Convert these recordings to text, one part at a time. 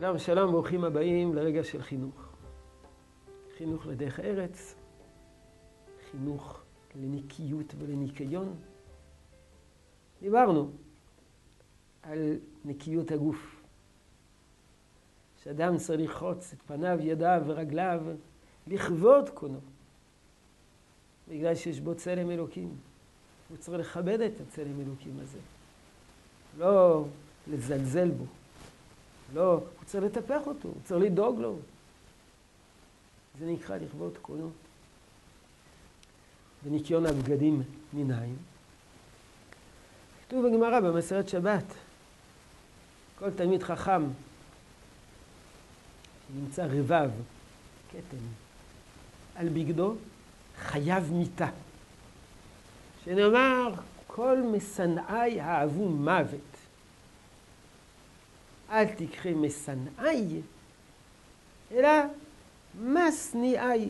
שלום, שלום, ברוכים הבאים לרגע של חינוך. חינוך לדרך ארץ, חינוך לנקיות ולניקיון. דיברנו על נקיות הגוף. שאדם צריך לרחוץ את פניו, ידיו ורגליו לכבוד קונו. בגלל שיש בו צלם אלוקים. הוא צריך לכבד את הצלם אלוקים הזה. לא לזלזל בו. לא, הוא צריך לטפח אותו, הוא צריך לדאוג לו. זה נקרא לכבוד קונו. וניקיון הבגדים מנין. כתוב בגמרא במסרת שבת, כל תלמיד חכם שנמצא רבב, כתם, על בגדו, חייב מיתה. שנאמר, כל משנאי אהבו מוות. אל תקחי משנאי, אלא משניאי.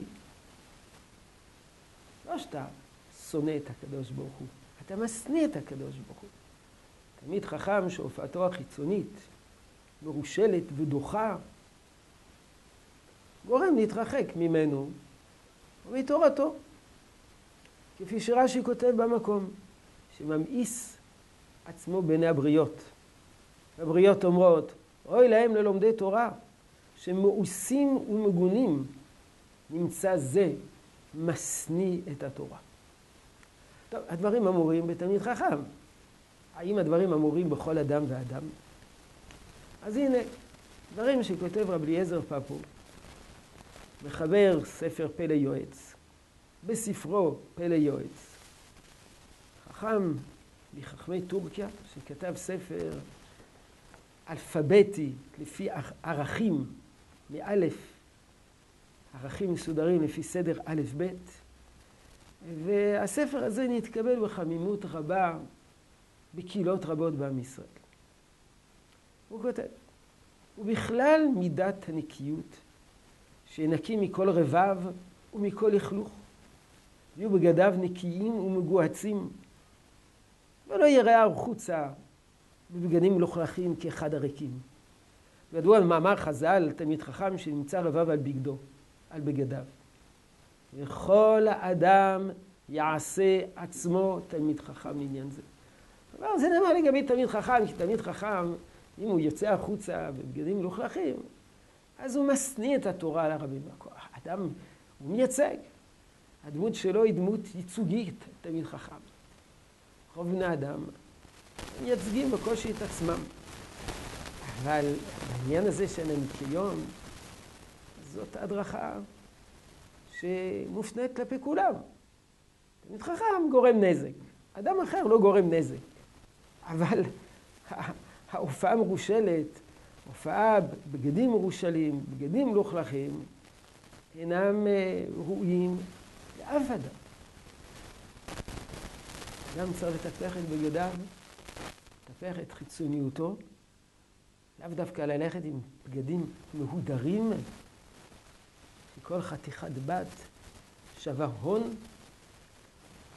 לא שאתה שונא את הקדוש ברוך הוא, אתה משניא את הקדוש ברוך הוא. תלמיד חכם שהופעתו החיצונית מרושלת ודוחה, גורם להתרחק ממנו ומתורתו. כפי שרש"י כותב במקום, שממאיס עצמו בעיני הבריות. הבריות אומרות, אוי להם ללומדי תורה, שמאוסים ומגונים, נמצא זה משניא את התורה. טוב, הדברים אמורים בתלמיד חכם. האם הדברים אמורים בכל אדם ואדם? אז הנה, דברים שכותב רבי אליעזר פפו, מחבר ספר פלא יועץ, בספרו פלא יועץ. חכם מחכמי טורקיה, שכתב ספר אלפביתי לפי ערכים, מאלף, ערכים מסודרים לפי סדר א'-ב', והספר הזה נתקבל בחמימות רבה בקהילות רבות בעם ישראל. הוא כותב, ובכלל מידת הנקיות, שנקי מכל רבב ומכל לכלוך, יהיו בגדיו נקיים ומגוהצים, ולא יראה החוצה בבגדים מלוכלכים כאחד הריקים. וידוע במאמר חז"ל, תלמיד חכם שנמצא רבב על בגדו, על בגדיו. וכל האדם יעשה עצמו תלמיד חכם לעניין זה. אבל זה נאמר לגבי תלמיד חכם, כי תלמיד חכם, אם הוא יוצא החוצה בבגדים מלוכלכים, אז הוא משניא את התורה על הרבים. האדם, הוא מייצג. הדמות שלו היא דמות ייצוגית, תלמיד חכם. רוב בני אדם מייצגים בקושי את עצמם. אבל בעניין הזה של הניקיון, זאת הדרכה שמופנית כלפי כולם. תלמיד חכם גורם נזק, אדם אחר לא גורם נזק. אבל ההופעה מרושלת, הופעה בגדים מרושלים, בגדים מלוכלכים, אינם אה, ראויים לאף אדם. אדם צריך לטפח את בגדיו, לטפח את חיצוניותו, לאו דווקא ללכת עם בגדים מהודרים, שכל חתיכת בת שווה הון,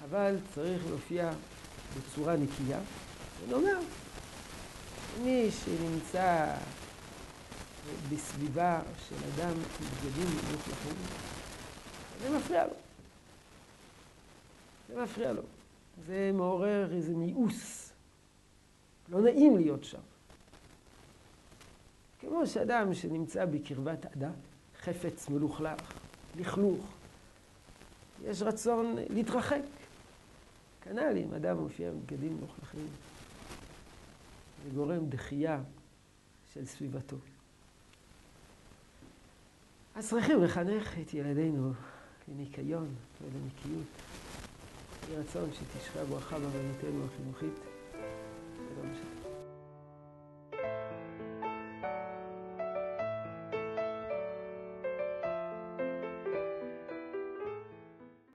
אבל צריך להופיע בצורה נקייה. ונאמר, מי שנמצא בסביבה של אדם עם בגדים מלוכלכים, זה מפריע לו. זה מפריע לו. זה מעורר איזה מיאוס. לא נעים להיות שם. כמו שאדם שנמצא בקרבת אדם, חפץ מלוכלך, לכלוך, יש רצון להתרחק. כנ"ל אם אדם מופיע בבגדים מלוכלכים, זה גורם דחייה של סביבתו. אז צריכים לחנך את ילדינו לניקיון ולנקיות. יהי רצון שתשרה ברכה בעבודתנו החינוכית. 这个东西。